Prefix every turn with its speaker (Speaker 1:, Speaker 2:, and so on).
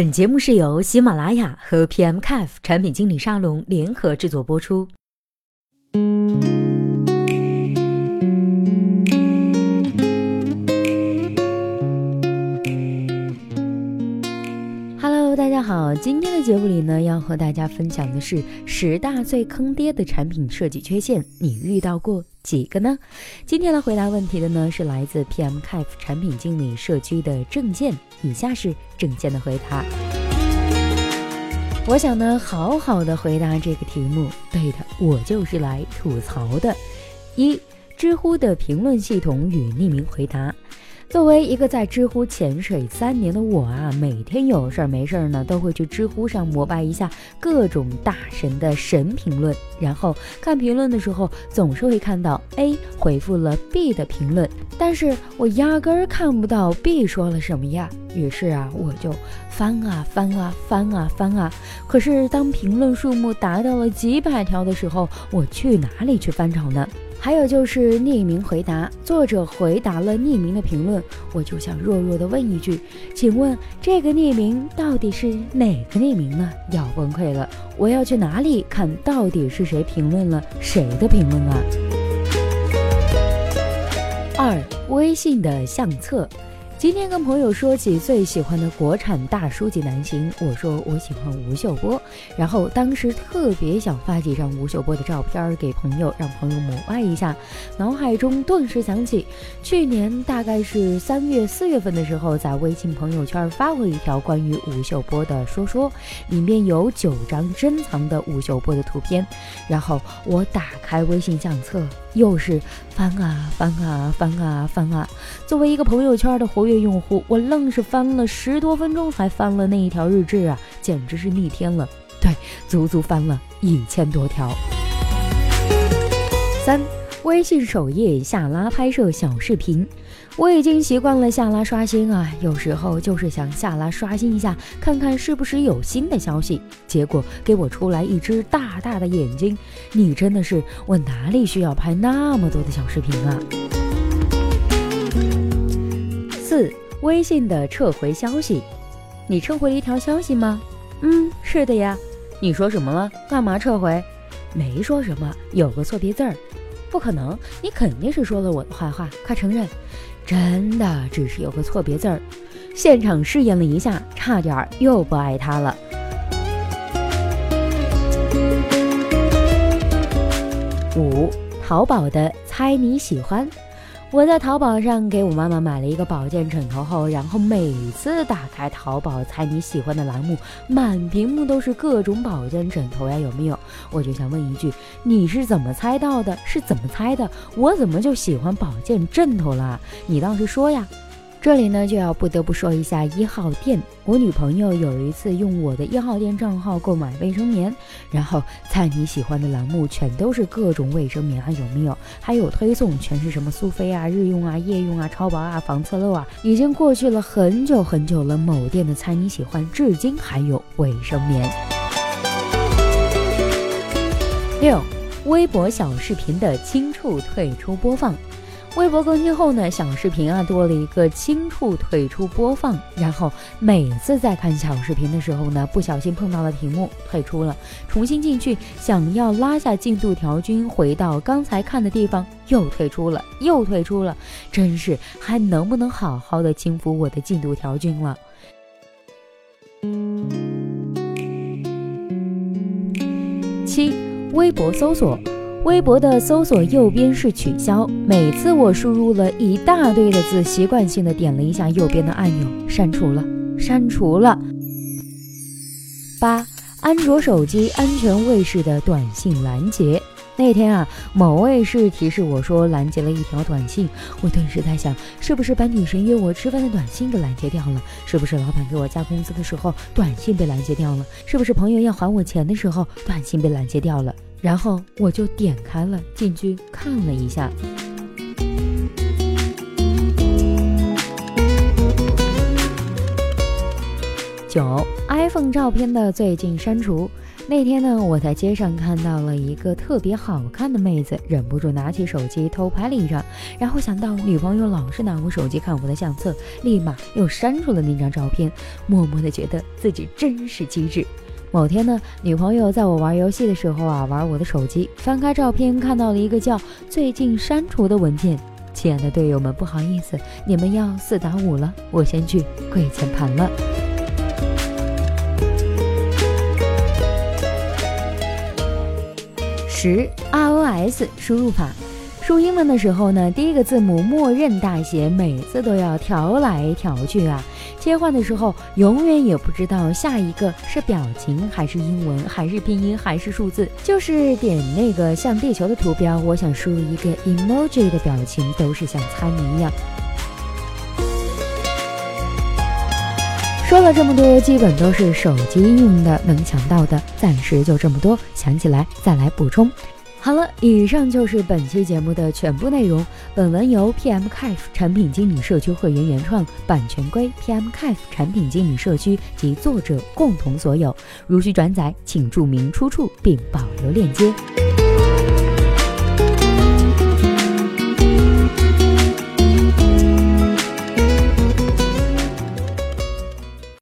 Speaker 1: 本节目是由喜马拉雅和 PMCAF 产品经理沙龙联合制作播出。好，今天的节目里呢，要和大家分享的是十大最坑爹的产品设计缺陷，你遇到过几个呢？今天来回答问题的呢，是来自 PMCAF 产品经理社区的郑健。以下是郑健的回答。我想呢，好好的回答这个题目。对的，我就是来吐槽的。一，知乎的评论系统与匿名回答。作为一个在知乎潜水三年的我啊，每天有事儿没事儿呢，都会去知乎上膜拜一下各种大神的神评论。然后看评论的时候，总是会看到 A 回复了 B 的评论，但是我压根儿看不到 B 说了什么呀。于是啊，我就翻啊翻啊翻啊翻啊。可是当评论数目达到了几百条的时候，我去哪里去翻找呢？还有就是匿名回答，作者回答了匿名的评论，我就想弱弱的问一句，请问这个匿名到底是哪个匿名呢？要崩溃了，我要去哪里看到底是谁评论了谁的评论啊？二，微信的相册。今天跟朋友说起最喜欢的国产大叔级男星，我说我喜欢吴秀波，然后当时特别想发几张吴秀波的照片给朋友，让朋友膜拜一下。脑海中顿时想起，去年大概是三月四月份的时候，在微信朋友圈发过一条关于吴秀波的说说，里面有九张珍藏的吴秀波的图片。然后我打开微信相册，又是翻啊翻啊翻啊翻啊。作为一个朋友圈的活跃。月用户，我愣是翻了十多分钟才翻了那一条日志啊，简直是逆天了。对，足足翻了一千多条。三，微信首页下拉拍摄小视频，我已经习惯了下拉刷新啊，有时候就是想下拉刷新一下，看看是不是有新的消息。结果给我出来一只大大的眼睛，你真的是我哪里需要拍那么多的小视频啊？四微信的撤回消息，你撤回了一条消息吗？嗯，是的呀。你说什么了？干嘛撤回？没说什么，有个错别字儿。不可能，你肯定是说了我的坏话，快承认。真的，只是有个错别字儿。现场试验了一下，差点又不爱他了。五，淘宝的猜你喜欢。我在淘宝上给我妈妈买了一个保健枕头后，然后每次打开淘宝猜你喜欢的栏目，满屏幕都是各种保健枕头呀，有没有？我就想问一句，你是怎么猜到的？是怎么猜的？我怎么就喜欢保健枕头了？你倒是说呀！这里呢就要不得不说一下一号店。我女朋友有一次用我的一号店账号购买卫生棉，然后猜你喜欢的栏目全都是各种卫生棉啊，有没有？还有推送全是什么苏菲啊、日用啊、夜用啊、超薄啊、防侧漏啊。已经过去了很久很久了，某店的猜你喜欢至今还有卫生棉。六，微博小视频的轻触退出播放。微博更新后呢，小视频啊多了一个轻触退出播放，然后每次在看小视频的时候呢，不小心碰到了屏幕退出了，重新进去想要拉下进度条君回到刚才看的地方，又退出了，又退出了，真是还能不能好好的轻抚我的进度条君了？七，微博搜索。微博的搜索右边是取消，每次我输入了一大堆的字，习惯性的点了一下右边的按钮，删除了，删除了。八，安卓手机安全卫士的短信拦截。那天啊，某卫士提示我说拦截了一条短信，我顿时在想，是不是把女神约我吃饭的短信给拦截掉了？是不是老板给我加工资的时候短信被拦截掉了？是不是朋友要还我钱的时候短信被拦截掉了？然后我就点开了进去看了一下。九，iPhone 照片的最近删除。那天呢，我在街上看到了一个特别好看的妹子，忍不住拿起手机偷拍了一张，然后想到女朋友老是拿我手机看我的相册，立马又删除了那张照片，默默的觉得自己真是机智。某天呢，女朋友在我玩游戏的时候啊，玩我的手机，翻开照片看到了一个叫“最近删除”的文件。亲爱的队友们，不好意思，你们要四打五了，我先去跪键盘了。十 ROS 输入法，输英文的时候呢，第一个字母默认大写，每次都要调来调去啊。切换的时候，永远也不知道下一个是表情还是英文，还是拼音还是数字。就是点那个像地球的图标，我想输入一个 emoji 的表情，都是像猜谜一样。说了这么多，基本都是手机用的，能想到的暂时就这么多，想起来再来补充。好了，以上就是本期节目的全部内容。本文由 PMKIF 产品经理社区会员原创，版权归 PMKIF 产品经理社区及作者共同所有。如需转载，请注明出处并保留链接。